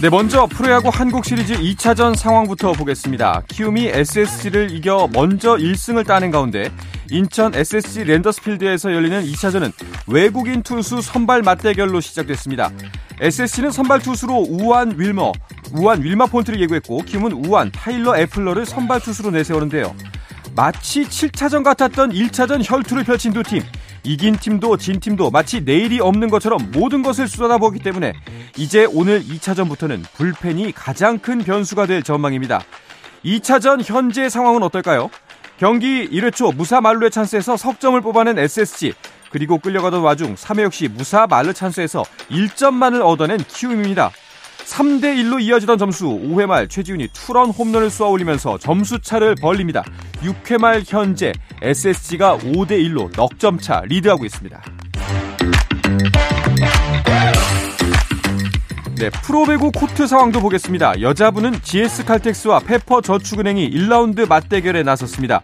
네, 먼저 프로야구 한국 시리즈 2차전 상황부터 보겠습니다. 키움이 SSG를 이겨 먼저 1승을 따낸 가운데 인천 SSG 랜더스필드에서 열리는 2차전은 외국인 투수 선발 맞대결로 시작됐습니다. SSG는 선발 투수로 우완 윌머, 우완 윌머 폰트를 예고했고 키움은 우완 타일러 애플러를 선발 투수로 내세우는데요. 마치 7차전 같았던 1차전 혈투를 펼친 두 팀. 이긴 팀도 진 팀도 마치 내일이 없는 것처럼 모든 것을 쏟아부었기 때문에 이제 오늘 2차전부터는 불펜이 가장 큰 변수가 될 전망입니다. 2차전 현재 상황은 어떨까요? 경기 1회 초 무사 말루의 찬스에서 석점을 뽑아낸 SSG 그리고 끌려가던 와중 3회 역시 무사 말루 찬스에서 1점만을 얻어낸 키움입니다. 3대 1로 이어지던 점수 5회 말 최지훈이 투런 홈런을 쏘아 올리면서 점수 차를 벌립니다. 6회 말 현재 SSG가 5대 1로 넉 점 차 리드하고 있습니다. 네, 프로배구 코트 상황도 보겠습니다. 여자부는 GS 칼텍스와 페퍼 저축은행이 1라운드 맞대결에 나섰습니다.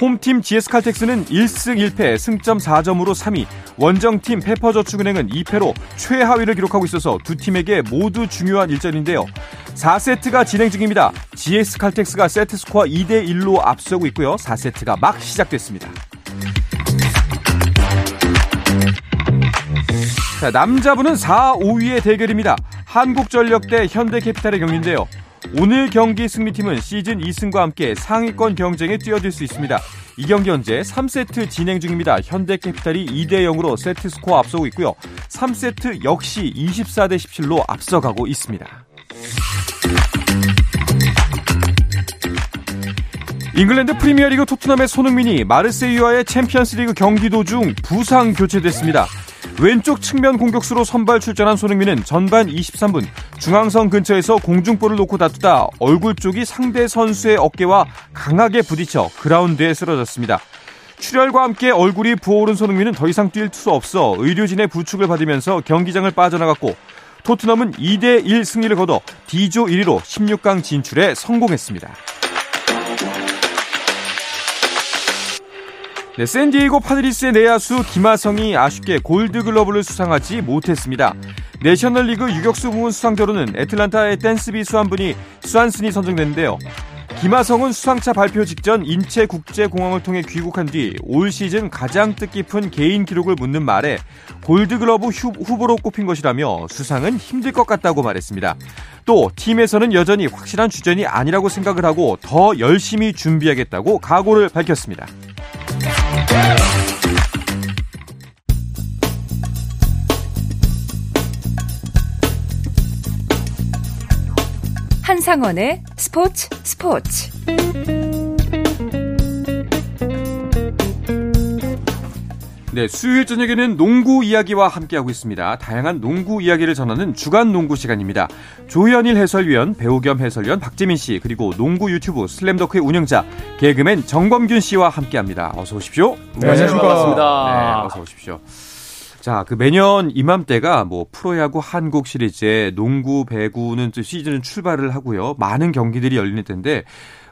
홈팀 GS칼텍스는 1승 1패 승점 4점으로 3위, 원정팀 페퍼저축은행은 2패로 최하위를 기록하고 있어서 두 팀에게 모두 중요한 일전인데요. 4세트가 진행 중입니다. GS칼텍스가 세트스코어 2대 1로 앞서고 있고요. 4세트가 막 시작됐습니다. 자, 남자부는 4, 5위의 대결입니다. 한국전력 대 현대캐피탈의 경기인데요. 오늘 경기 승리팀은 시즌 2승과 함께 상위권 경쟁에 뛰어들 수 있습니다. 이 경기 현재 3세트 진행 중입니다. 현대캐피탈이 2대 0으로 세트 스코어 앞서고 있고요. 3세트 역시 24대 17로 앞서가고 있습니다. 잉글랜드 프리미어리그 토트넘의 손흥민이 마르세유와의 챔피언스리그 경기 도중 부상 교체됐습니다. 왼쪽 측면 공격수로 선발 출전한 손흥민은 전반 23분 중앙선 근처에서 공중볼을 놓고 다투다 얼굴 쪽이 상대 선수의 어깨와 강하게 부딪혀 그라운드에 쓰러졌습니다. 출혈과 함께 얼굴이 부어오른 손흥민은 더 이상 뛸 수 없어 의료진의 부축을 받으면서 경기장을 빠져나갔고 토트넘은 2대1 승리를 거둬 D조 1위로 16강 진출에 성공했습니다. 네, 샌디에이고 파드리스의 내야수 김하성이 아쉽게 골드글러브를 수상하지 못했습니다. 내셔널리그 유격수 부문 수상자로는 애틀란타의 댄스비 수한분이 수한슨이 선정됐는데요. 김하성은 수상차 발표 직전 인체 국제공항을 통해 귀국한 뒤 올 시즌 가장 뜻깊은 개인 기록을 묻는 말에 골드글러브 후보로 꼽힌 것이라며 수상은 힘들 것 같다고 말했습니다. 또 팀에서는 여전히 확실한 주전이 아니라고 생각을 하고 더 열심히 준비하겠다고 각오를 밝혔습니다. 한상원의 스포츠 스포츠 네, 수요일 저녁에는 농구 이야기와 함께하고 있습니다. 다양한 농구 이야기를 전하는 주간 농구 시간입니다. 조현일 해설위원, 배우 겸 해설위원 박재민 씨, 그리고 농구 유튜브 슬램더크의 운영자 개그맨 정범균 씨와 함께합니다. 어서 오십시오. 네, 안녕하십니까. 반갑습니다. 네, 어서 오십시오. 자, 그 매년 이맘때가 뭐 프로야구 한국 시리즈의 농구, 배구는 시즌은 출발을 하고요. 많은 경기들이 열리는 텐데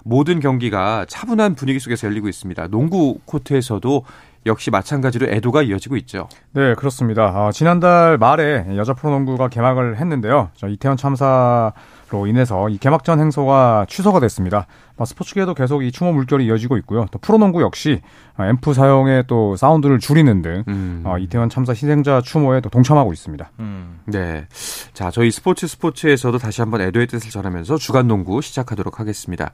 모든 경기가 차분한 분위기 속에서 열리고 있습니다. 농구 코트에서도 역시 마찬가지로 애도가 이어지고 있죠. 네, 그렇습니다. 아, 지난달 말에 여자 프로농구가 개막을 했는데요. 이태원 참사 로 인해서 이 개막전 행소가 취소가 됐습니다. 뭐 스포츠계도 계속 이 추모 물결이 이어지고 있고요. 또 프로농구 역시 앰프 사용에 또 사운드를 줄이는 등 음. 어, 이태원 참사 희생자 추모에 또 동참하고 있습니다. 음. 네, 자 저희 스포츠 스포츠에서도 다시 한번 애도의 뜻을 전하면서 주간 농구 시작하도록 하겠습니다.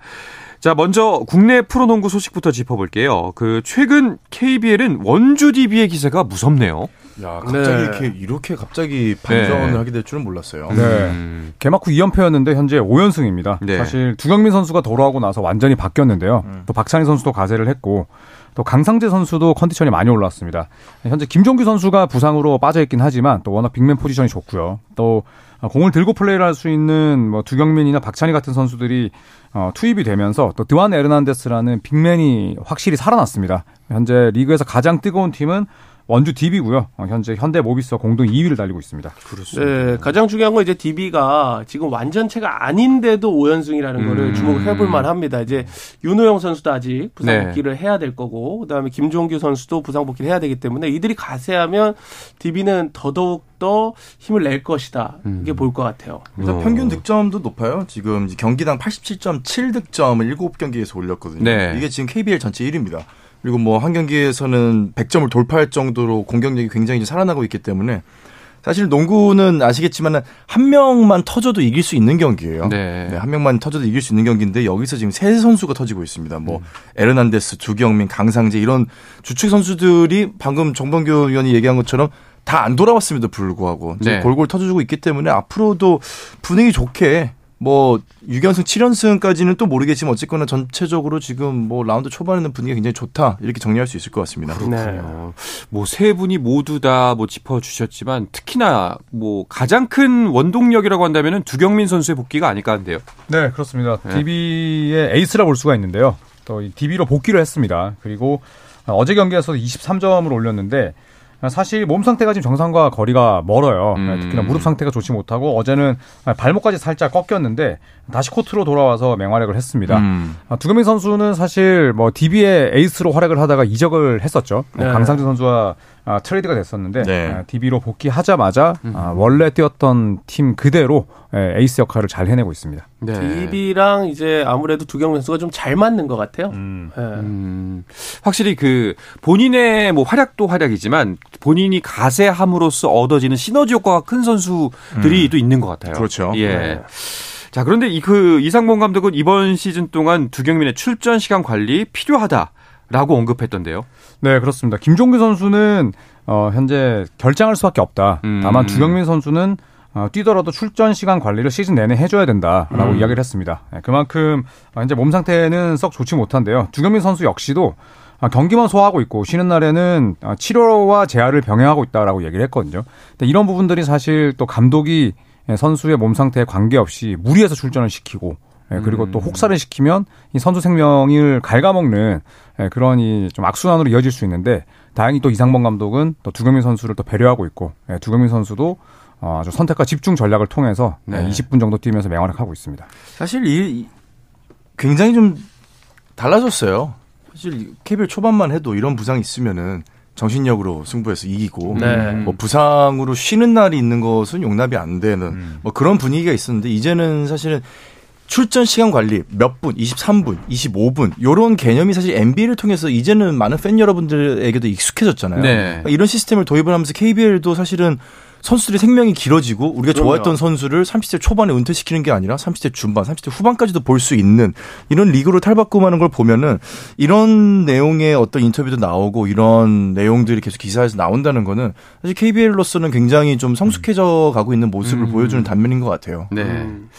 자 먼저 국내 프로농구 소식부터 짚어볼게요. 그 최근 KBL은 원주 DB의 기세가 무섭네요. 야, 갑자기 네. 이렇게 이렇게 갑자기 반전을 네. 하게 될 줄은 몰랐어요. 네. 음. 개막 후 2연패였는데 현재 5연승입니다. 네. 사실 두경민 선수가 돌아오고 나서 완전히 바뀌었는데요. 음. 또 박찬희 선수도 가세를 했고 또 강상재 선수도 컨디션이 많이 올라왔습니다. 현재 김종규 선수가 부상으로 빠져 있긴 하지만 또 워낙 빅맨 포지션이 좋고요. 또 공을 들고 플레이를 할 수 있는 뭐 두경민이나 박찬희 같은 선수들이 어, 투입이 되면서 또 드완 에르난데스라는 빅맨이 확실히 살아났습니다. 현재 리그에서 가장 뜨거운 팀은 원주 DB고요. 어, 현재 현대 모비스와 공동 2위를 달리고 있습니다. 그렇습니다. 네, 가장 중요한 건 이제 DB가 지금 완전체가 아닌데도 5연승이라는 음. 거를 주목해 볼 만합니다. 이제 윤호영 선수도 아직 부상 네. 복귀를 네. 해야 될 거고 그다음에 김종규 선수도 부상 복귀를 해야 되기 때문에 이들이 가세하면 DB는 더더욱 더 힘을 낼 것이다. 이게 음. 볼것 같아요. 일단 어. 평균 득점도 높아요. 지금 경기당 87.7 득점을 7경기에서 올렸거든요. 네. 이게 지금 KBL 전체 1위입니다. 그리고 뭐 한 경기에서는 100점을 돌파할 정도로 공격력이 굉장히 살아나고 있기 때문에 사실 농구는 아시겠지만 한 명만 터져도 이길 수 있는 경기예요. 네. 네, 한 명만 터져도 이길 수 있는 경기인데 여기서 지금 세 선수가 터지고 있습니다. 뭐 음. 에르난데스, 두경민, 강상재 이런 주축 선수들이 방금 정범규 위원이 얘기한 것처럼 다 안 돌아왔음에도 불구하고 네. 골골 터져주고 있기 때문에 앞으로도 분위기 좋게 뭐 6연승 7연승까지는 또 모르겠지만 어쨌거나 전체적으로 지금 뭐 라운드 초반에는 분위기가 굉장히 좋다 이렇게 정리할 수 있을 것 같습니다. 그렇군요. 네. 뭐세 분이 모두 다 뭐 짚어 주셨지만 특히나 뭐 가장 큰 원동력이라고 한다면은 두경민 선수의 복귀가 아닐까 한데요. 네 그렇습니다. 네. DB의 에이스라 볼 수가 있는데요. 또 DB로 복귀를 했습니다. 그리고 어제 경기에서 23점을 올렸는데 사실 몸 상태가 지금 정상과 거리가 멀어요. 음. 특히나 무릎 상태가 좋지 못하고 어제는 발목까지 살짝 꺾였는데 다시 코트로 돌아와서 맹활약을 했습니다. 음. 아, 두경민 선수는 사실 뭐 DB의 에이스로 활약을 하다가 이적을 했었죠. 네. 강상재 선수와 아, 트레이드가 됐었는데 네. 아, DB로 복귀하자마자 음. 아, 원래 뛰었던 팀 그대로 예, 에이스 역할을 잘 해내고 있습니다. 네. DB랑 이제 아무래도 두경 선수가 좀 잘 맞는 것 같아요. 음. 네. 음. 확실히 그 본인의 뭐 활약도 활약이지만 본인이 가세함으로써 얻어지는 시너지 효과가 큰 선수들이 음. 또 있는 것 같아요. 그렇죠. 예. 네. 자, 그런데 이 그 이상봉 감독은 이번 시즌 동안 두경민의 출전 시간 관리 필요하다 라고 언급했던데요. 네, 그렇습니다. 김종규 선수는 어, 현재 결장할 수밖에 없다. 음. 다만 두경민 선수는 어, 뛰더라도 출전 시간 관리를 시즌 내내 해줘야 된다라고 음. 이야기를 했습니다. 네, 그만큼 현재 몸 상태는 썩 좋지 못한데요. 두경민 선수 역시도 어, 경기만 소화하고 있고 쉬는 날에는 어, 치료와 재활을 병행하고 있다라고 얘기를 했거든요. 근데 이런 부분들이 사실 또 감독이 선수의 몸 상태에 관계없이 무리해서 출전을 시키고 예, 그리고 또 음. 혹사를 시키면 이 선수 생명을 갉아먹는 예, 그런 이 좀 악순환으로 이어질 수 있는데 다행히 또 이상범 감독은 또 두경민 선수를 또 배려하고 있고 예, 두경민 선수도 어, 아주 선택과 집중 전략을 통해서 네. 20분 정도 뛰면서 맹활약하고 있습니다. 사실 이 굉장히 좀 달라졌어요. 사실 KBL 초반만 해도 이런 부상이 있으면은 정신력으로 승부해서 이기고 네. 뭐 부상으로 쉬는 날이 있는 것은 용납이 안 되는 음. 뭐 그런 분위기가 있었는데 이제는 사실은 출전 시간 관리 몇 분, 23분, 25분 요런 개념이 사실 NBA를 통해서 이제는 많은 팬 여러분들에게도 익숙해졌잖아요. 네. 그러니까 이런 시스템을 도입을 하면서 KBL도 사실은 선수들의 생명이 길어지고 우리가 그럼요. 좋아했던 선수를 30대 초반에 은퇴시키는 게 아니라 30대 중반, 30대 후반까지도 볼 수 있는 이런 리그로 탈바꿈하는 걸 보면은 이런 내용의 어떤 인터뷰도 나오고 이런 내용들이 계속 기사에서 나온다는 거는 사실 KBL로서는 굉장히 좀 성숙해져 가고 있는 모습을 음. 보여주는 단면인 것 같아요. 네. 음.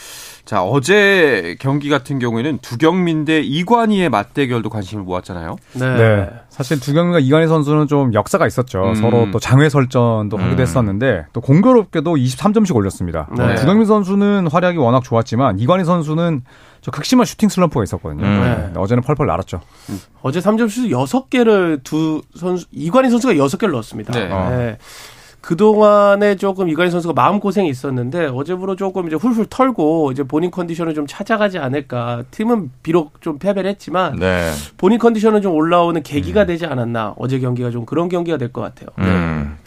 자, 어제 경기 같은 경우에는 두경민 대 이관희의 맞대결도 관심을 모았잖아요. 네. 네. 사실 두경민과 이관희 선수는 좀 역사가 있었죠. 음. 서로 또 장외 설전도 하기도 음. 했었는데 또 공교롭게도 23점씩 올렸습니다. 네. 두경민 선수는 활약이 워낙 좋았지만 이관희 선수는 저 극심한 슈팅 슬럼프가 있었거든요. 음. 네. 어제는 펄펄 날았죠. 음. 어제 3점 슛 6개를 두 선수 이관희 선수가 6개를 넣었습니다. 네. 네. 그동안에 조금 이관희 선수가 마음고생이 있었는데 어제부로 조금 이제 훌훌 털고 이제 본인 컨디션을 좀 찾아가지 않을까. 팀은 비록 좀 패배를 했지만 네. 본인 컨디션은 좀 올라오는 계기가 음. 되지 않았나. 어제 경기가 좀 그런 경기가 될 것 같아요. 음.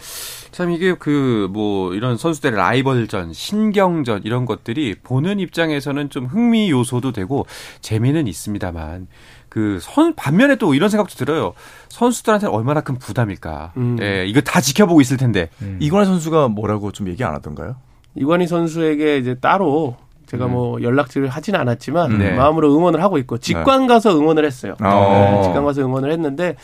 참 이게 그 뭐 이런 선수들의 라이벌전, 신경전 이런 것들이 보는 입장에서는 좀 흥미 요소도 되고 재미는 있습니다만 그 선, 반면에 또 이런 생각도 들어요. 선수들한테 얼마나 큰 부담일까. 음. 예, 이거 다 지켜보고 있을 텐데. 음. 이관희 선수가 뭐라고 좀 얘기 안 하던가요? 이관희 선수에게 이제 따로 제가 음. 뭐 연락을 하진 않았지만 네. 마음으로 응원을 하고 있고 직관 네. 가서 응원을 했어요. 어. 네, 직관 가서 응원을 했는데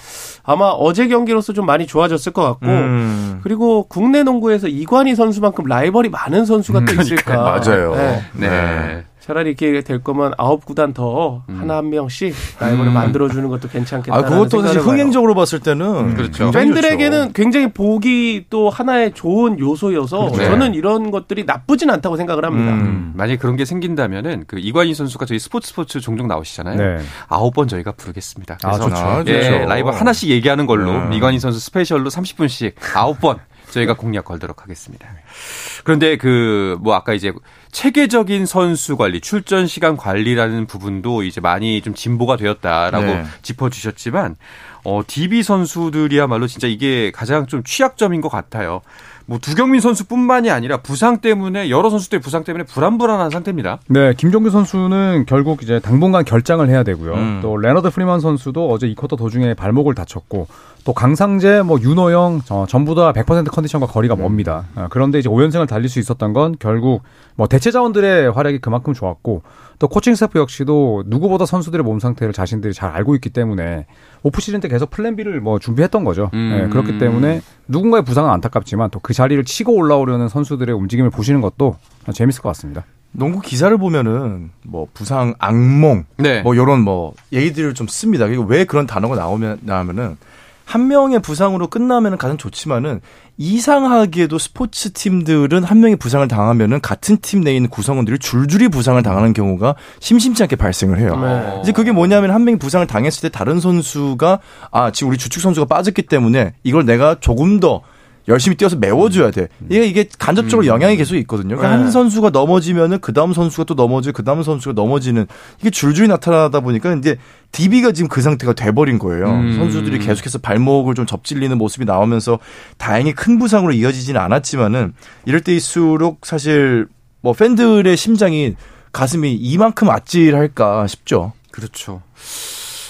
아마 어제 경기로서 좀 많이 좋아졌을 것 같고 음. 그리고 국내 농구에서 이관희 선수만큼 라이벌이 많은 선수가 또 음. 있을까? 맞아요. 네. 네. 차라리 이렇게 될 거면 아홉 구단 더 음. 하나 한 명씩 라이벌을 음. 만들어주는 것도 괜찮겠다. 아, 그것도 사실 흥행적으로 봤을 때는 음. 그렇죠. 팬들에게는 굉장히 보기 또 하나의 좋은 요소여서 그렇죠. 저는 이런 것들이 나쁘진 않다고 생각을 합니다. 음. 만약에 그런 게 생긴다면은 그 이관희 선수가 저희 스포츠 스포츠 종종 나오시잖아요. 네. 아홉 번 저희가 부르겠습니다. 아, 그래서 아, 좋죠. 예, 좋죠. 라이벌 하나씩 얘기하는 걸로 네. 이관희 선수 스페셜로 30분씩 아홉 번 저희가 공략 걸도록 하겠습니다. 그런데 그 뭐 아까 이제 체계적인 선수 관리, 출전 시간 관리라는 부분도 이제 많이 좀 진보가 되었다라고 네. 짚어주셨지만 어 DB 선수들이야말로 진짜 이게 가장 좀 취약점인 것 같아요. 뭐 두경민 선수뿐만이 아니라 부상 때문에 여러 선수들의 부상 때문에 불안불안한 상태입니다. 네, 김종규 선수는 결국 이제 당분간 결장을 해야 되고요. 음. 또 레너드 프리만 선수도 어제 이 쿼터 도중에 발목을 다쳤고 또 강상재, 뭐 윤호영 어, 전부 다 100% 컨디션과 거리가 멉니다. 어, 그런데 이제 5연승을 달릴 수 있었던 건 결국 뭐 대체 자원들의 활약이 그만큼 좋았고 또 코칭 스태프 역시도 누구보다 선수들의 몸 상태를 자신들이 잘 알고 있기 때문에 오프 시즌 때 계속 plan B를 뭐 준비했던 거죠. 음. 네, 그렇기 때문에 누군가의 부상은 안타깝지만 또 그 자리를 치고 올라오려는 선수들의 움직임을 보시는 것도 재밌을 것 같습니다. 농구 기사를 보면은 뭐 부상 악몽 네. 뭐 이런 뭐 얘기들을 좀 씁니다. 그리고 왜 그런 단어가 나오면 나오면은 한 명의 부상으로 끝나면은 가장 좋지만은 이상하게도 스포츠 팀들은 한 명이 부상을 당하면은 같은 팀 내에 있는 구성원들이 줄줄이 부상을 당하는 경우가 심심치 않게 발생을 해요. 네. 이제 그게 뭐냐면 한 명이 부상을 당했을 때 다른 선수가 아 지금 우리 주축 선수가 빠졌기 때문에 이걸 내가 조금 더 열심히 뛰어서 메워줘야 돼. 이게 이게 간접적으로 음. 영향이 계속 있거든요. 그러니까 네. 한 선수가 넘어지면은 그 다음 선수가 또 넘어지고 그 다음 선수가 넘어지는 이게 줄줄이 나타나다 보니까 이제 DB가 지금 그 상태가 돼버린 거예요. 음. 선수들이 계속해서 발목을 좀 접질리는 모습이 나오면서 다행히 큰 부상으로 이어지지는 않았지만은 이럴 때일수록 사실 뭐 팬들의 심장이 가슴이 이만큼 아찔할까 싶죠. 그렇죠.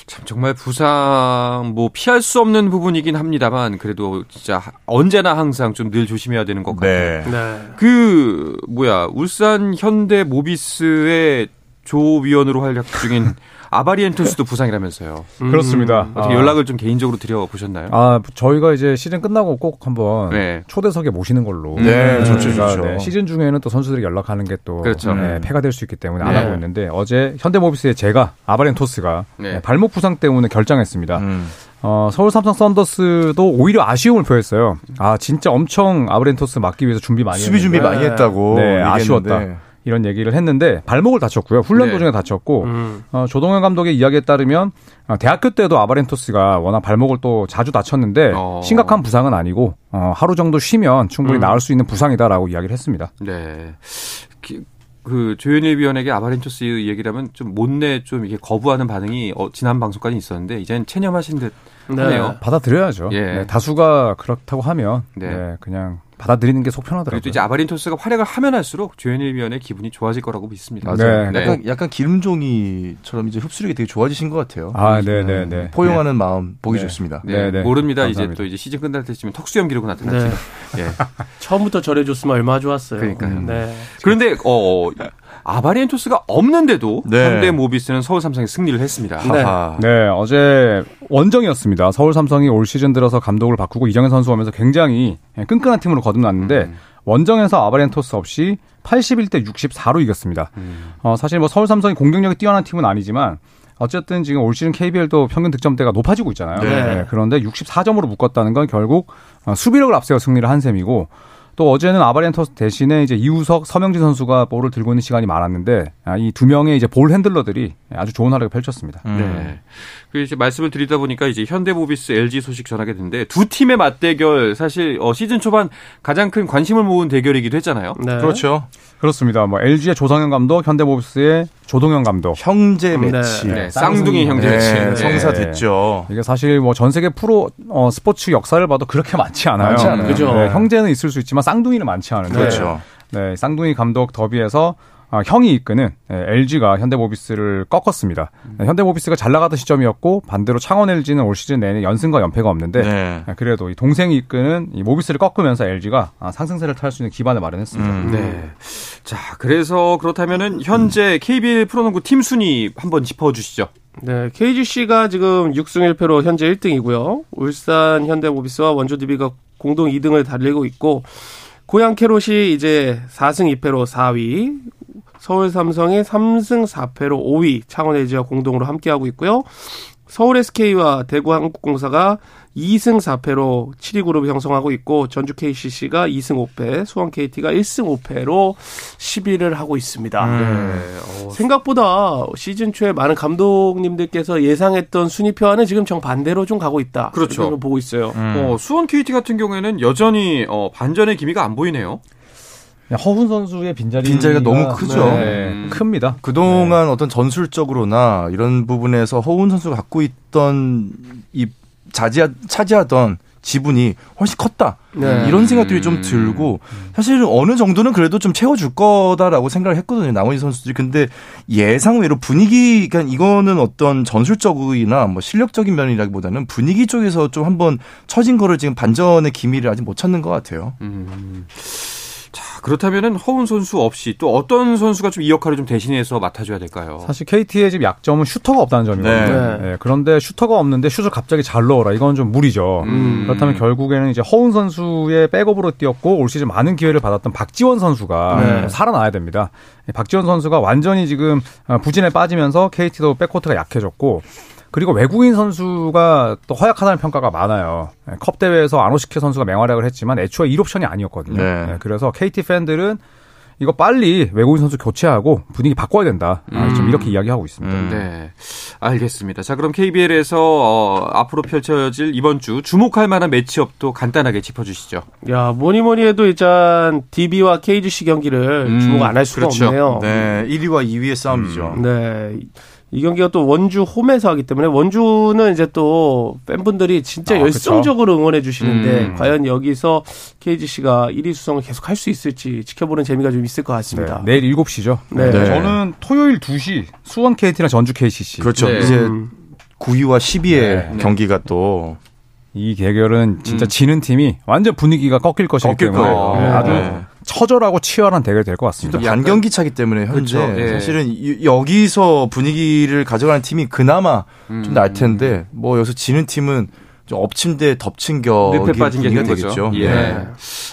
참 정말 부상 뭐 피할 수 없는 부분이긴 합니다만 그래도 진짜 언제나 항상 좀 늘 조심해야 되는 것 같아요. 네. 네. 그 뭐야 울산 현대 모비스의 조 위원으로 활약 중인 아바리엔토스도 부상이라면서요. 음, 그렇습니다. 어떻게 아. 연락을 좀 개인적으로 드려 보셨나요? 아 저희가 이제 시즌 끝나고 꼭 한번 네. 초대석에 모시는 걸로. 네, 네 좋죠, 좋죠. 네, 시즌 중에는 또 선수들이 연락하는 게또 그렇죠. 네, 폐가 될 수 있기 때문에 안 네. 하고 있는데 어제 현대모비스의 제가 아바리엔토스가 네. 발목 부상 때문에 결장했습니다. 음. 어, 서울 삼성 썬더스도 오히려 아쉬움을 표했어요. 아, 진짜 엄청 아브렌토스 막기 위해서 준비 많이 수비 했는데. 준비 많이 했다고. 네, 아쉬웠다. 이런 얘기를 했는데 발목을 다쳤고요. 훈련 네. 도중에 다쳤고 음. 어, 조동현 감독의 이야기에 따르면 어, 대학교 때도 아바렌토스가 워낙 발목을 또 자주 다쳤는데 어. 심각한 부상은 아니고 어, 하루 정도 쉬면 충분히 음. 나을 수 있는 부상이다라고 이야기를 했습니다. 네. 그 조현일 위원에게 아바렌토스 얘기라면 좀 못내 좀 이게 거부하는 반응이 어, 지난 방송까지 있었는데 이제는 체념하신 듯 네. 하네요. 네. 받아들여야죠. 예. 네, 다수가 그렇다고 하면 네. 네, 그냥 받아들이는 게 속 편하더라고요. 그리고 이제 아바린토스가 활약을 하면 할수록 조현일 위원의 기분이 좋아질 거라고 믿습니다. 맞아요. 네. 약간, 약간 기름종이처럼 이제 흡수력이 되게 좋아지신 것 같아요. 아, 네, 네, 네. 포용하는 네. 마음 보기 네. 좋습니다. 네, 네. 모릅니다. 감사합니다. 이제 또 이제 시즌 끝날 때쯤에 턱수염 기르고 나타날지. 네. 예. 처음부터 저래줬으면 얼마나 좋았어요. 그러니까요. 음. 네. 그런데 어 아바리엔토스가 없는데도 네. 현대 모비스는 서울 삼성에 승리를 했습니다. 네. 네, 어제 원정이었습니다. 서울 삼성이 올 시즌 들어서 감독을 바꾸고 이정현 선수 오면서 굉장히 끈끈한 팀으로 거듭났는데 음. 원정에서 아바리엔토스 없이 81대 64로 이겼습니다. 음. 어, 사실 뭐 서울 삼성이 공격력이 뛰어난 팀은 아니지만 어쨌든 지금 올 시즌 KBL도 평균 득점대가 높아지고 있잖아요. 네. 네, 그런데 64점으로 묶었다는 건 결국 어, 수비력을 앞세워 승리를 한 셈이고 또 어제는 아바렌토스 대신에 이제 이우석, 서명진 선수가 볼을 들고 있는 시간이 많았는데 아, 이두 명의 이제 볼 핸들러들이 아주 좋은 활약을 펼쳤습니다. 음. 네. 그 이제 말씀을 드리다 보니까 이제 현대모비스 LG 소식 전하게 됐는데 두 팀의 맞대결 사실 어 시즌 초반 가장 큰 관심을 모은 대결이기도 했잖아요. 네. 그렇죠. 그렇습니다. 뭐 LG의 조성현 감독, 현대모비스의 조동현 감독. 형제 네. 매치. 네. 네. 쌍둥이 형제 매치. 네. 성사 됐죠. 이게 사실 뭐 전 세계 프로 어, 스포츠 역사를 봐도 그렇게 많지 않아요. 많지 않아요. 그죠. 형제는 있을 수 있지만 쌍둥이는 많지 않은데. 그렇죠. 네, 쌍둥이 감독 더비에서 아, 형이 이끄는 LG가 예, 현대모비스를 꺾었습니다. 음. 현대모비스가 잘 나가던 시점이었고 반대로 창원 LG는 올 시즌 내내 연승과 연패가 없는데 네. 예, 그래도 이 동생이 이끄는 이 모비스를 꺾으면서 LG가 아, 상승세를 탈 수 있는 기반을 마련했습니다. 음. 네. 자, 그래서 그렇다면은 현재 KBL 프로농구 팀 순위 한번 짚어 주시죠. 네, KGC가 지금 6승 1패로 현재 1등이고요. 울산 현대모비스와 원주 DB가 공동 2등을 달리고 있고 고양 캐롯이 이제 4승 2패로 4위, 서울 삼성이 3승 4패로 5위, 창원 LG와 공동으로 함께하고 있고요. 서울 SK와 대구 한국공사가 2승 4패로 7위 그룹을 형성하고 있고 전주 KCC가 2승 5패, 수원 KT가 1승 5패로 10위를 하고 있습니다. 음. 네. 어. 생각보다 시즌 초에 많은 감독님들께서 예상했던 순위표와는 지금 정반대로 좀 가고 있다. 그렇죠. 보고 있어요. 음. 어, 수원 KT 같은 경우에는 여전히 어, 반전의 기미가 안 보이네요. 허훈 선수의 빈자리 빈자리가 너무 크죠. 네, 음. 큽니다. 그동안 네. 어떤 전술적으로나 이런 부분에서 허훈 선수가 갖고 있던 이 자지하, 차지하던 지분이 훨씬 컸다. 네. 이런 생각들이 좀 들고 사실 어느 정도는 그래도 좀 채워줄 거다라고 생각을 했거든요. 나머지 선수들이. 근데 예상 외로 분위기 그러니까 이거는 어떤 전술적이나 뭐 실력적인 면이라기보다는 분위기 쪽에서 좀 한번 처진 거를 지금 반전의 기미를 아직 못 찾는 것 같아요. 음. 자, 그렇다면은 허운 선수 없이 또 어떤 선수가 좀 이 역할을 좀 대신해서 맡아줘야 될까요? 사실 KT의 지금 약점은 슈터가 없다는 점이거든요. 네. 네. 그런데 슈터가 없는데 슛을 갑자기 잘 넣어라. 이건 좀 무리죠. 음. 그렇다면 결국에는 이제 허운 선수의 백업으로 뛰었고 올 시즌 많은 기회를 받았던 박지원 선수가 네. 살아나야 됩니다. 박지원 선수가 완전히 지금 부진에 빠지면서 KT도 백코트가 약해졌고 그리고 외국인 선수가 또 허약하다는 평가가 많아요. 네, 컵 대회에서 아노시케 선수가 맹활약을 했지만 애초에 1옵션이 아니었거든요. 네. 네, 그래서 KT 팬들은 이거 빨리 외국인 선수 교체하고 분위기 바꿔야 된다. 아, 음. 좀 이렇게 이야기하고 있습니다. 음. 네. 알겠습니다. 자, 그럼 KBL에서 어, 앞으로 펼쳐질 이번 주 주목할 만한 매치업도 간단하게 짚어주시죠. 야, 뭐니 뭐니 해도 일단 DB와 KGC 경기를 음. 주목 안 할 수가 그렇죠. 없네요. 네. 1위와 2위의 싸움이죠. 음. 네. 이 경기가 또 원주 홈에서 하기 때문에 원주는 이제 또 팬분들이 진짜 아, 열성적으로 그쵸? 응원해 주시는데 음. 과연 여기서 KGC가 1위 수성을 계속 할 수 있을지 지켜보는 재미가 좀 있을 것 같습니다. 네, 내일 7시죠. 네. 네. 저는 토요일 2시 수원 KT나 전주 KCC. 그렇죠. 네. 이제 9위와 10위의 경기가 또 이 대결은 진짜 음. 지는 팀이 완전 분위기가 꺾일 것이기 꺾일 때문에 네. 아주 네. 처절하고 치열한 대결이 될 것 같습니다. 또 반경기 차기 때문에 현재 그렇죠. 예. 사실은 여기서 분위기를 가져가는 팀이 그나마 음. 좀날 텐데 뭐 여기서 지는 팀은 좀 엎침대 덮친 격이 빠진 게 되겠죠. 예. 네.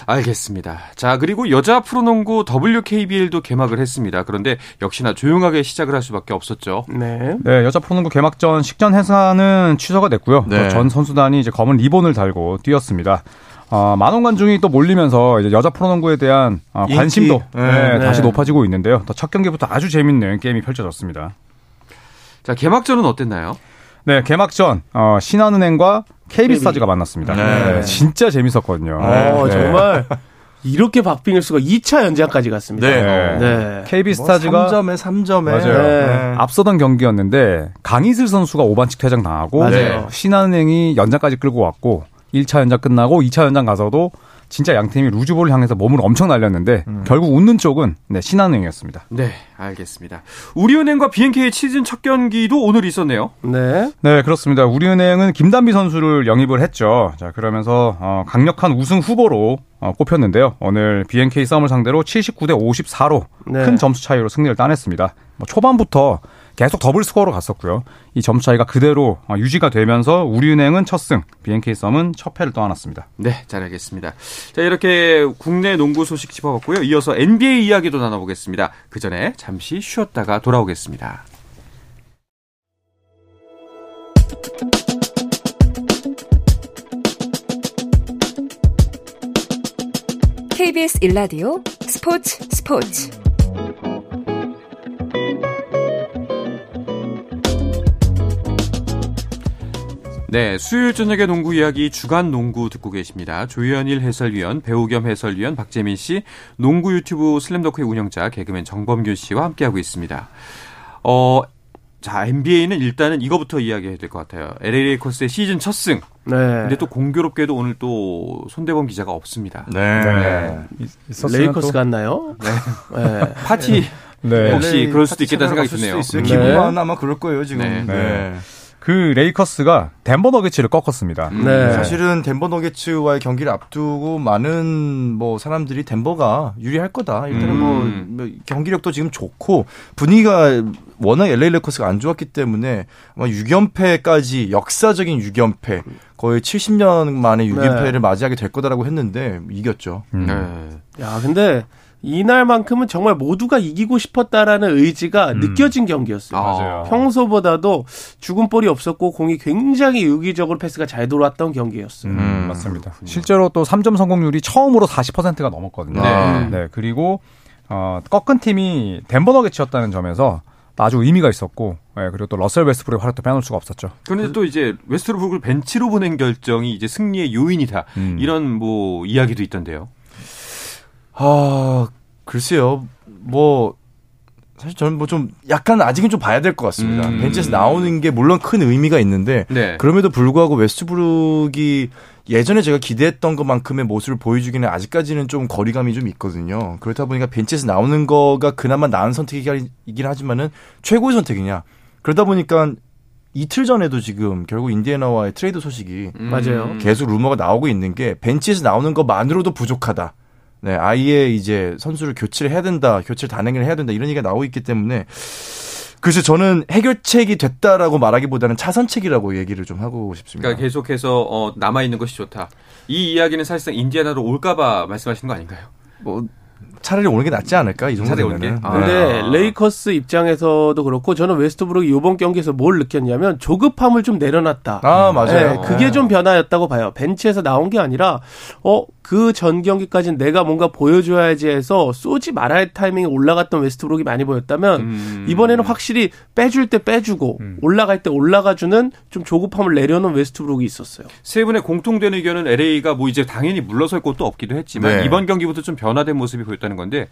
알겠습니다. 자 그리고 여자 프로농구 WKBL도 개막을 했습니다. 그런데 역시나 조용하게 시작을 할 수밖에 없었죠. 네. 네 여자 프로농구 개막전 식전 행사는 취소가 됐고요. 네. 전 선수단이 이제 검은 리본을 달고 뛰었습니다. 어, 만원 관중이 또 몰리면서 이제 여자 프로농구에 대한 어, 관심도 네, 네. 다시 높아지고 있는데요. 또첫 경기부터 아주 재밌는 게임이 펼쳐졌습니다. 자 개막전은 어땠나요? 네 개막전 어, 신한은행과 KB스타즈가 만났습니다. 네. 네. 진짜 재밌었거든요. 어, 정말 이렇게 박빙일 수가 2차 연장까지 갔습니다. 네. 네. KB스타즈가 뭐 3점에 3점에 맞아요. 네. 앞서던 경기였는데 강희슬 선수가 5반칙 퇴장 당하고 신한은행이 연장까지 끌고 왔고 1차 연장 끝나고 2차 연장 가서도 진짜 양 팀이 루즈볼을 향해서 몸을 엄청 날렸는데 음. 결국 웃는 쪽은 네, 신한은행이었습니다. 네, 알겠습니다. 우리은행과 BNK의 시즌 첫 경기도 오늘 있었네요. 네. 네, 그렇습니다. 우리은행은 김단비 선수를 영입을 했죠. 자, 그러면서 어, 강력한 우승 후보로 어, 꼽혔는데요. 오늘 BNK 싸움을 상대로 79대 54로 네. 큰 점수 차이로 승리를 따냈습니다. 뭐 초반부터 계속 더블 스코어로 갔었고요. 이 점수 차이가 그대로 어, 유지가 되면서 우리은행은 첫 승, BNK 썸은 첫 패를 떠안았습니다. 네, 잘 알겠습니다. 자, 이렇게 국내 농구 소식 짚어봤고요. 이어서 NBA 이야기도 나눠보겠습니다. 그 전에 잠시 쉬었다가 돌아오겠습니다. KBS 일라디오 스포츠 스포츠 네, 수요일 저녁의 농구 이야기 주간 농구 듣고 계십니다. 조현일 해설위원, 배우 겸 해설위원 박재민 씨, 농구 유튜브 슬램더크의 운영자 개그맨 정범균 씨와 함께하고 있습니다. 어, 자, NBA는 일단은 이거부터 이야기해야 될 것 같아요. LA 레이커스의 시즌 첫 승. 네. 근데 또 공교롭게도 오늘 또 손대범 기자가 없습니다. 네. 네. 레이커스 갔나요? 네. 네. 파티. 네. 혹시 그럴 수도 있겠다는 생각이 드네요. 기분만 아마 그럴 거예요, 지금. 네. 네. 그 레이커스가 덴버 너게츠를 꺾었습니다. 음. 네. 사실은 덴버 너게츠와의 경기를 앞두고 많은 뭐 사람들이 덴버가 유리할 거다. 일단은 뭐, 음. 뭐, 경기력도 지금 좋고 분위기가 워낙 LA 레이커스가 안 좋았기 때문에 아마 6연패까지 역사적인 6연패 거의 70년 만에 6연패를 네. 맞이하게 될 거다라고 했는데 이겼죠. 음. 네. 야, 근데 이날만큼은 정말 모두가 이기고 싶었다라는 의지가 음. 느껴진 경기였어요. 아, 맞아요. 평소보다도 죽은 볼이 없었고 공이 굉장히 유기적으로 패스가 잘 돌아왔던 경기였어요. 음, 음, 맞습니다. 실제로 또 3점 성공률이 처음으로 40%가 넘었거든요. 네. 네. 그리고 어, 꺾은 팀이 덴버 너게츠였다는 점에서 아주 의미가 있었고, 예, 그리고 또 러셀 웨스트브룩의 활약도 빼놓을 수가 없었죠. 그런데 또 이제 웨스트브룩을 벤치로 보낸 결정이 이제 승리의 요인이다. 음. 이런 뭐 이야기도 있던데요. 아, 글쎄요. 뭐 사실 저는 뭐 좀 약간 아직은 좀 봐야 될 것 같습니다. 음. 벤치에서 나오는 게 물론 큰 의미가 있는데 네. 그럼에도 불구하고 웨스트브룩이 예전에 제가 기대했던 것만큼의 모습을 보여주기는 아직까지는 좀 거리감이 좀 있거든요. 그렇다 보니까 벤치에서 나오는 거가 그나마 나은 선택이긴 하지만은 최고의 선택이냐. 그러다 보니까 이틀 전에도 지금 결국 인디애나와의 트레이드 소식이 음. 맞아요. 계속 루머가 나오고 있는 게 벤치에서 나오는 것만으로도 부족하다. 네, 아예 이제 선수를 교체를 해야 된다, 교체를 단행을 해야 된다 이런 얘기가 나오고 있기 때문에 그래서 저는 해결책이 됐다라고 말하기보다는 차선책이라고 얘기를 좀 하고 싶습니다. 그러니까 계속해서 어, 남아 있는 것이 좋다. 이 이야기는 사실상 인디아나로 올까봐 말씀하시는 거 아닌가요? 뭐 차라리 오는 게 낫지 않을까 이 정도 되면은. 아. 근데 레이커스 입장에서도 그렇고 저는 웨스트브룩이 이번 경기에서 뭘 느꼈냐면 조급함을 좀 내려놨다. 아 맞아요. 네, 그게 좀 변화였다고 봐요. 벤치에서 나온 게 아니라 어그 전 경기까지는 내가 뭔가 보여줘야지 해서 쏘지 말아야 할 타이밍에 올라갔던 웨스트브룩이 많이 보였다면 음. 이번에는 확실히 빼줄 때 빼주고 음. 올라갈 때 올라가주는 좀 조급함을 내려놓은 웨스트브룩이 있었어요. 세 분의 공통된 의견은 LA가 뭐 이제 당연히 물러설 곳도 없기도 했지만 네. 이번 경기부터 좀 변화된 모습이 보였다는. 건데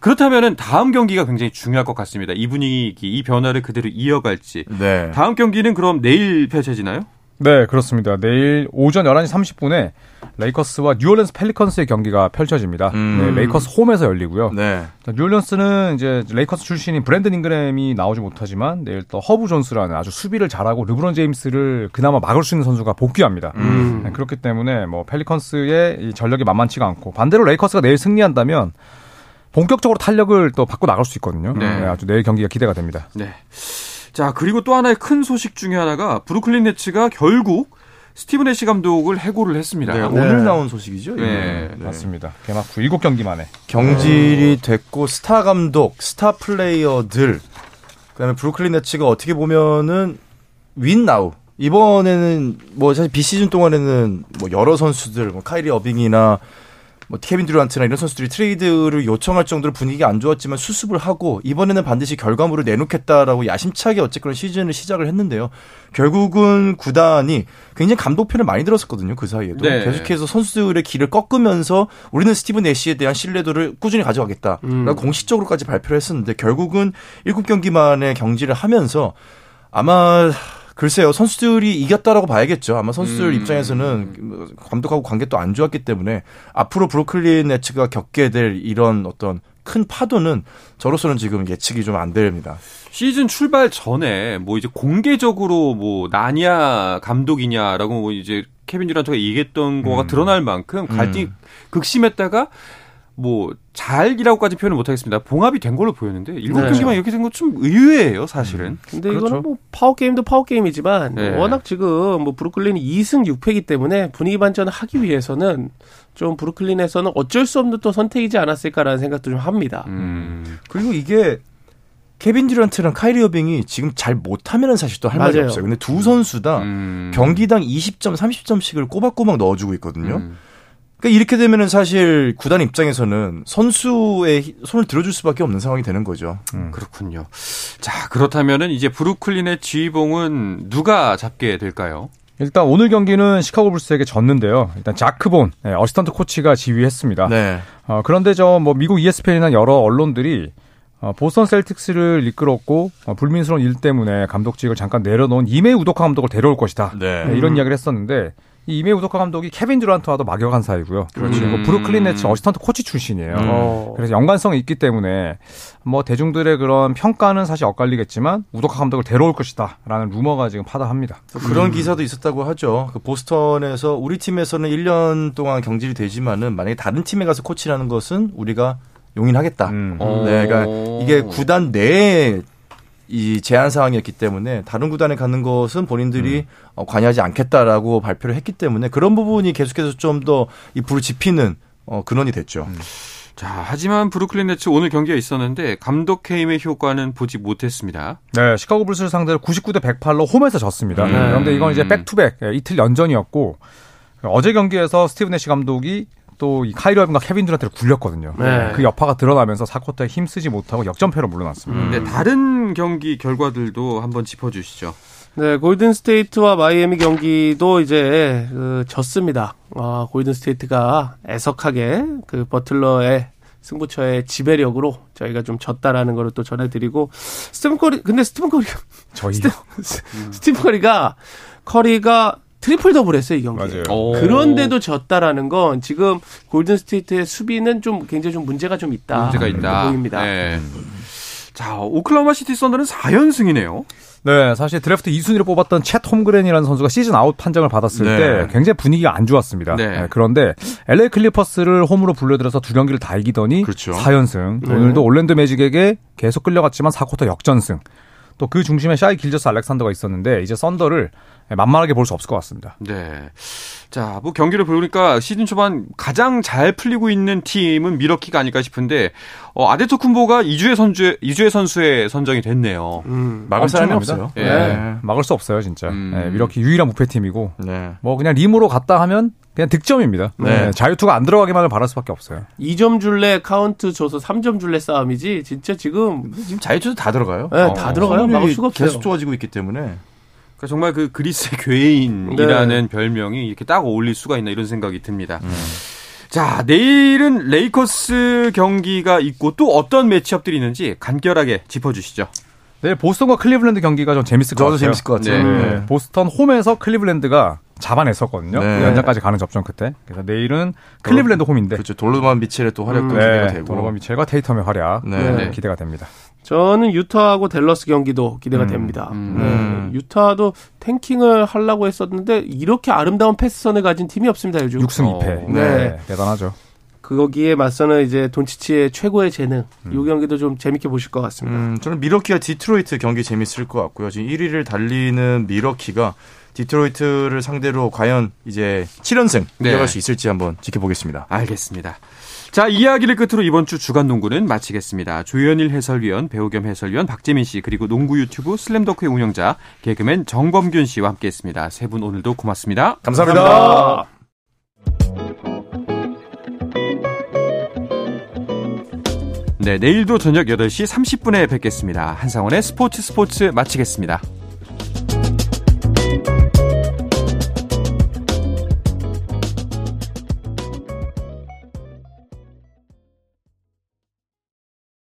그렇다면은 다음 경기가 굉장히 중요할 것 같습니다. 이 분위기, 이 변화를 그대로 이어갈지. 네. 다음 경기는 그럼 내일 펼쳐지나요? 네, 그렇습니다. 내일 오전 11시 30분에 레이커스와 뉴올리언스 펠리컨스의 경기가 펼쳐집니다. 음. 네, 레이커스 홈에서 열리고요. 네. 뉴올리언스는 이제 레이커스 출신인 브랜든 잉그램이 나오지 못하지만 내일 또 허브 존스라는 아주 수비를 잘하고 르브론 제임스를 그나마 막을 수 있는 선수가 복귀합니다. 음. 네, 그렇기 때문에 뭐 펠리컨스의 이 전력이 만만치가 않고 반대로 레이커스가 내일 승리한다면 본격적으로 탄력을 또 받고 나갈 수 있거든요. 네. 네, 아주 내일 경기가 기대가 됩니다. 네. 자, 그리고 또 하나의 큰 소식 중에 하나가 브루클린 네츠가 결국 스티브 내쉬 감독을 해고를 했습니다. 네, 오늘 네. 나온 소식이죠. 네, 네, 맞습니다. 개막 후 7경기 만에 경질이 됐고 스타 감독, 스타 플레이어들 그다음에 브루클린 네츠가 어떻게 보면은 win now 이번에는 뭐 사실 비시즌 동안에는 뭐 여러 선수들 뭐 카이리 어빙이나 뭐 케빈 듀란트나 이런 선수들이 트레이드를 요청할 정도로 분위기가 안 좋았지만 수습을 하고 이번에는 반드시 결과물을 내놓겠다라고 야심차게 어쨌거나 시즌을 시작을 했는데요. 결국은 구단이 굉장히 감독편을 많이 들었었거든요. 그 사이에도 네. 계속해서 선수들의 길을 꺾으면서 우리는 스티븐 애쉬에 대한 신뢰도를 꾸준히 가져가겠다라고 음. 공식적으로까지 발표를 했었는데 결국은 7경기 만에 경질을 하면서 아마 글쎄요, 선수들이 이겼다라고 봐야겠죠. 아마 선수들 음. 입장에서는 감독하고 관계도 안 좋았기 때문에 앞으로 브루클린 네츠가 겪게 될 이런 어떤 큰 파도는 저로서는 지금 예측이 좀 안 됩니다. 시즌 출발 전에 뭐 이제 공개적으로 뭐 나냐 감독이냐라고 뭐 이제 케빈 듀란트가 얘기했던 거가 음. 드러날 만큼 갈등이 음. 극심했다가 뭐 잘이라고까지 표현을 못하겠습니다. 봉합이 된 걸로 보였는데 일곱 네. 경기만 이렇게 된 건 좀 의외예요, 사실은. 음. 근데 그렇죠. 이거는 뭐 파워 게임도 파워 게임이지만 네. 워낙 지금 뭐 브루클린이 2승 6패이기 때문에 분위기 반전을 하기 위해서는 좀 브루클린에서는 어쩔 수 없는 또 선택이지 않았을까라는 생각도 좀 합니다. 음. 그리고 이게 케빈 듀란트랑 카이리 어빙이 지금 잘 못하면은 사실 또 할 말이 없어요. 근데 두 선수 다 음. 경기당 20점, 30점씩을 꼬박꼬박 넣어주고 있거든요. 음. 그러니까 이렇게 되면은 사실 구단 입장에서는 선수의 손을 들어줄 수밖에 없는 상황이 되는 거죠. 음. 그렇군요. 자 그렇다면은 이제 브루클린의 지휘봉은 누가 잡게 될까요? 일단 오늘 경기는 시카고 불스에게 졌는데요. 일단 자크 본 네, assistant 코치가 지휘했습니다. 네. 어, 그런데 저 뭐 미국 ESPN이나 여러 언론들이 어, 보스턴 셀틱스를 이끌었고 어, 불미스러운 일 때문에 감독직을 잠깐 내려놓은 이메 우도카 감독을 데려올 것이다. 네. 네, 이런 이야기를 했었는데 이 이메 우도카 감독이 케빈 듀란트와도 막역한 사이고요. 그렇죠. 음. 브루클린 네츠 assistant 코치 출신이에요. 음. 그래서 연관성이 있기 때문에 뭐 대중들의 그런 평가는 사실 엇갈리겠지만 우도카 감독을 데려올 것이다라는 루머가 지금 파다합니다. 그런 음. 기사도 있었다고 하죠. 그 보스턴에서 우리 팀에서는 1년 동안 경질이 되지만은 만약에 다른 팀에 가서 코치라는 것은 우리가 용인하겠다. 음. 네, 그러니까 이게 구단 내에 이 제한 사항이었기 때문에 다른 구단에 가는 것은 본인들이 음. 어, 관여하지 않겠다라고 발표를 했기 때문에 그런 부분이 계속해서 좀 더 이 불을 지피는 어, 근원이 됐죠. 음. 자, 하지만 브루클린 네츠 오늘 경기가 있었는데 감독 해임의 효과는 보지 못했습니다. 네, 시카고 불스를 상대로 99대 108로 홈에서 졌습니다. 음. 그런데 이건 이제 back-to-back 예, 이틀 연전이었고 어제 경기에서 스티븐 내시 감독이 또 이 카이리 어빙과 케빈 듀란트를 굴렸거든요. 네. 그 여파가 드러나면서 4쿼터에 힘쓰지 못하고 역전패로 물러났습니다. 음. 네, 다른 경기 결과들도 한번 짚어주시죠. 네, 골든 스테이트와 마이애미 경기도 이제 그 졌습니다. 아, 골든 스테이트가 애석하게 그 버틀러의 승부처의 지배력으로 저희가 좀 졌다라는 거를 또 전해드리고 스티븐 커리 근데 스티븐 커리가 저희 스티븐 커리가 커리가 트리플 더블 했어요, 이 경기. 맞아요. 그런데도 졌다라는 건 지금 골든 스테이트의 수비는 좀 굉장히 좀 문제가 좀 있다. 문제가 있다. 보입니다. 네. 자, 오클라호마 시티 썬더는 4연승이네요. 네, 사실 드래프트 2순위로 뽑았던 쳇 홈그렌이라는 선수가 시즌 아웃 판정을 받았을 네. 때 굉장히 분위기가 안 좋았습니다. 네. 네, 그런데 LA 클리퍼스를 홈으로 불러들여서 두 경기를 다 이기더니 그렇죠. 4연승. 오늘도 올랜도 매직에게 계속 끌려갔지만 4쿼터 역전승. 또 그 중심에 샤이 길저스 알렉산더가 있었는데 이제 썬더를 만만하게 볼 수 없을 것 같습니다. 네. 자, 뭐 경기를 보니까 시즌 초반 가장 잘 풀리고 있는 팀은 밀워키가 아닐까 싶은데 어, 아데토쿤보가 이주의 선수 이주의 선수에 선정이 됐네요. 음, 막을 사람이 없어요. 예. 네. 막을 수 없어요, 진짜. 음. 네, 밀워키 유일한 무패 팀이고 네. 뭐 그냥 림으로 갔다 하면 그냥 득점입니다. 네. 네. 자유투가 안 들어가기만을 바랄 수밖에 없어요. 2점 줄래 카운트 줘서 3점 줄래 싸움이지. 진짜 지금 지금 자유투도 다 들어가요. 네, 어. 다 들어가요. 막을 수가 없어요. 계속 좋아지고 있기 때문에. 그러니까 정말 그 그리스의 괴인이라는 네. 별명이 이렇게 딱 어울릴 수가 있나 이런 생각이 듭니다. 음. 자, 내일은 레이커스 경기가 있고 또 어떤 matchup들이 있는지 간결하게 짚어주시죠. 내일 보스턴과 클리블랜드 경기가 좀 재밌을 것 같아요. 재밌을 것 같아요. 네. 네. 보스턴 홈에서 클리블랜드가 잡아냈었거든요. 네. 연장까지 가는 접전 끝에. 그래서 내일은 클리블랜드 홈인데. 그렇죠. 도노반 미첼의 또 활약도 음, 기대가 되고. 돌로만 미첼과 테이텀의 활약 네. 기대가 됩니다. 저는 유타하고 댈러스 경기도 기대가 음, 됩니다. 음. 네, 유타도 tanking을 하려고 했었는데 이렇게 아름다운 패스선을 가진 팀이 없습니다 요즘. 6승 2패. 어, 네. 네. 대단하죠. 거기에 맞서는 이제 돈치치의 최고의 재능. 음. 이 경기도 좀 재밌게 보실 것 같습니다. 음, 저는 밀워키와 디트로이트 경기 재밌을 것 같고요. 지금 1위를 달리는 밀워키가 디트로이트를 상대로 과연 이제 7연승 네. 이어갈 수 있을지 한번 지켜보겠습니다. 알겠습니다. 자, 이야기를 끝으로 이번 주 주간 농구는 마치겠습니다. 조현일 해설위원, 배우 겸 해설위원 박재민 씨, 그리고 농구 유튜브 슬램덕후의 운영자 개그맨 정범균 씨와 함께 했습니다. 세 분 오늘도 고맙습니다. 감사합니다. 감사합니다. 네, 내일도 저녁 8시 30분에 뵙겠습니다. 한상원의 스포츠 스포츠 마치겠습니다.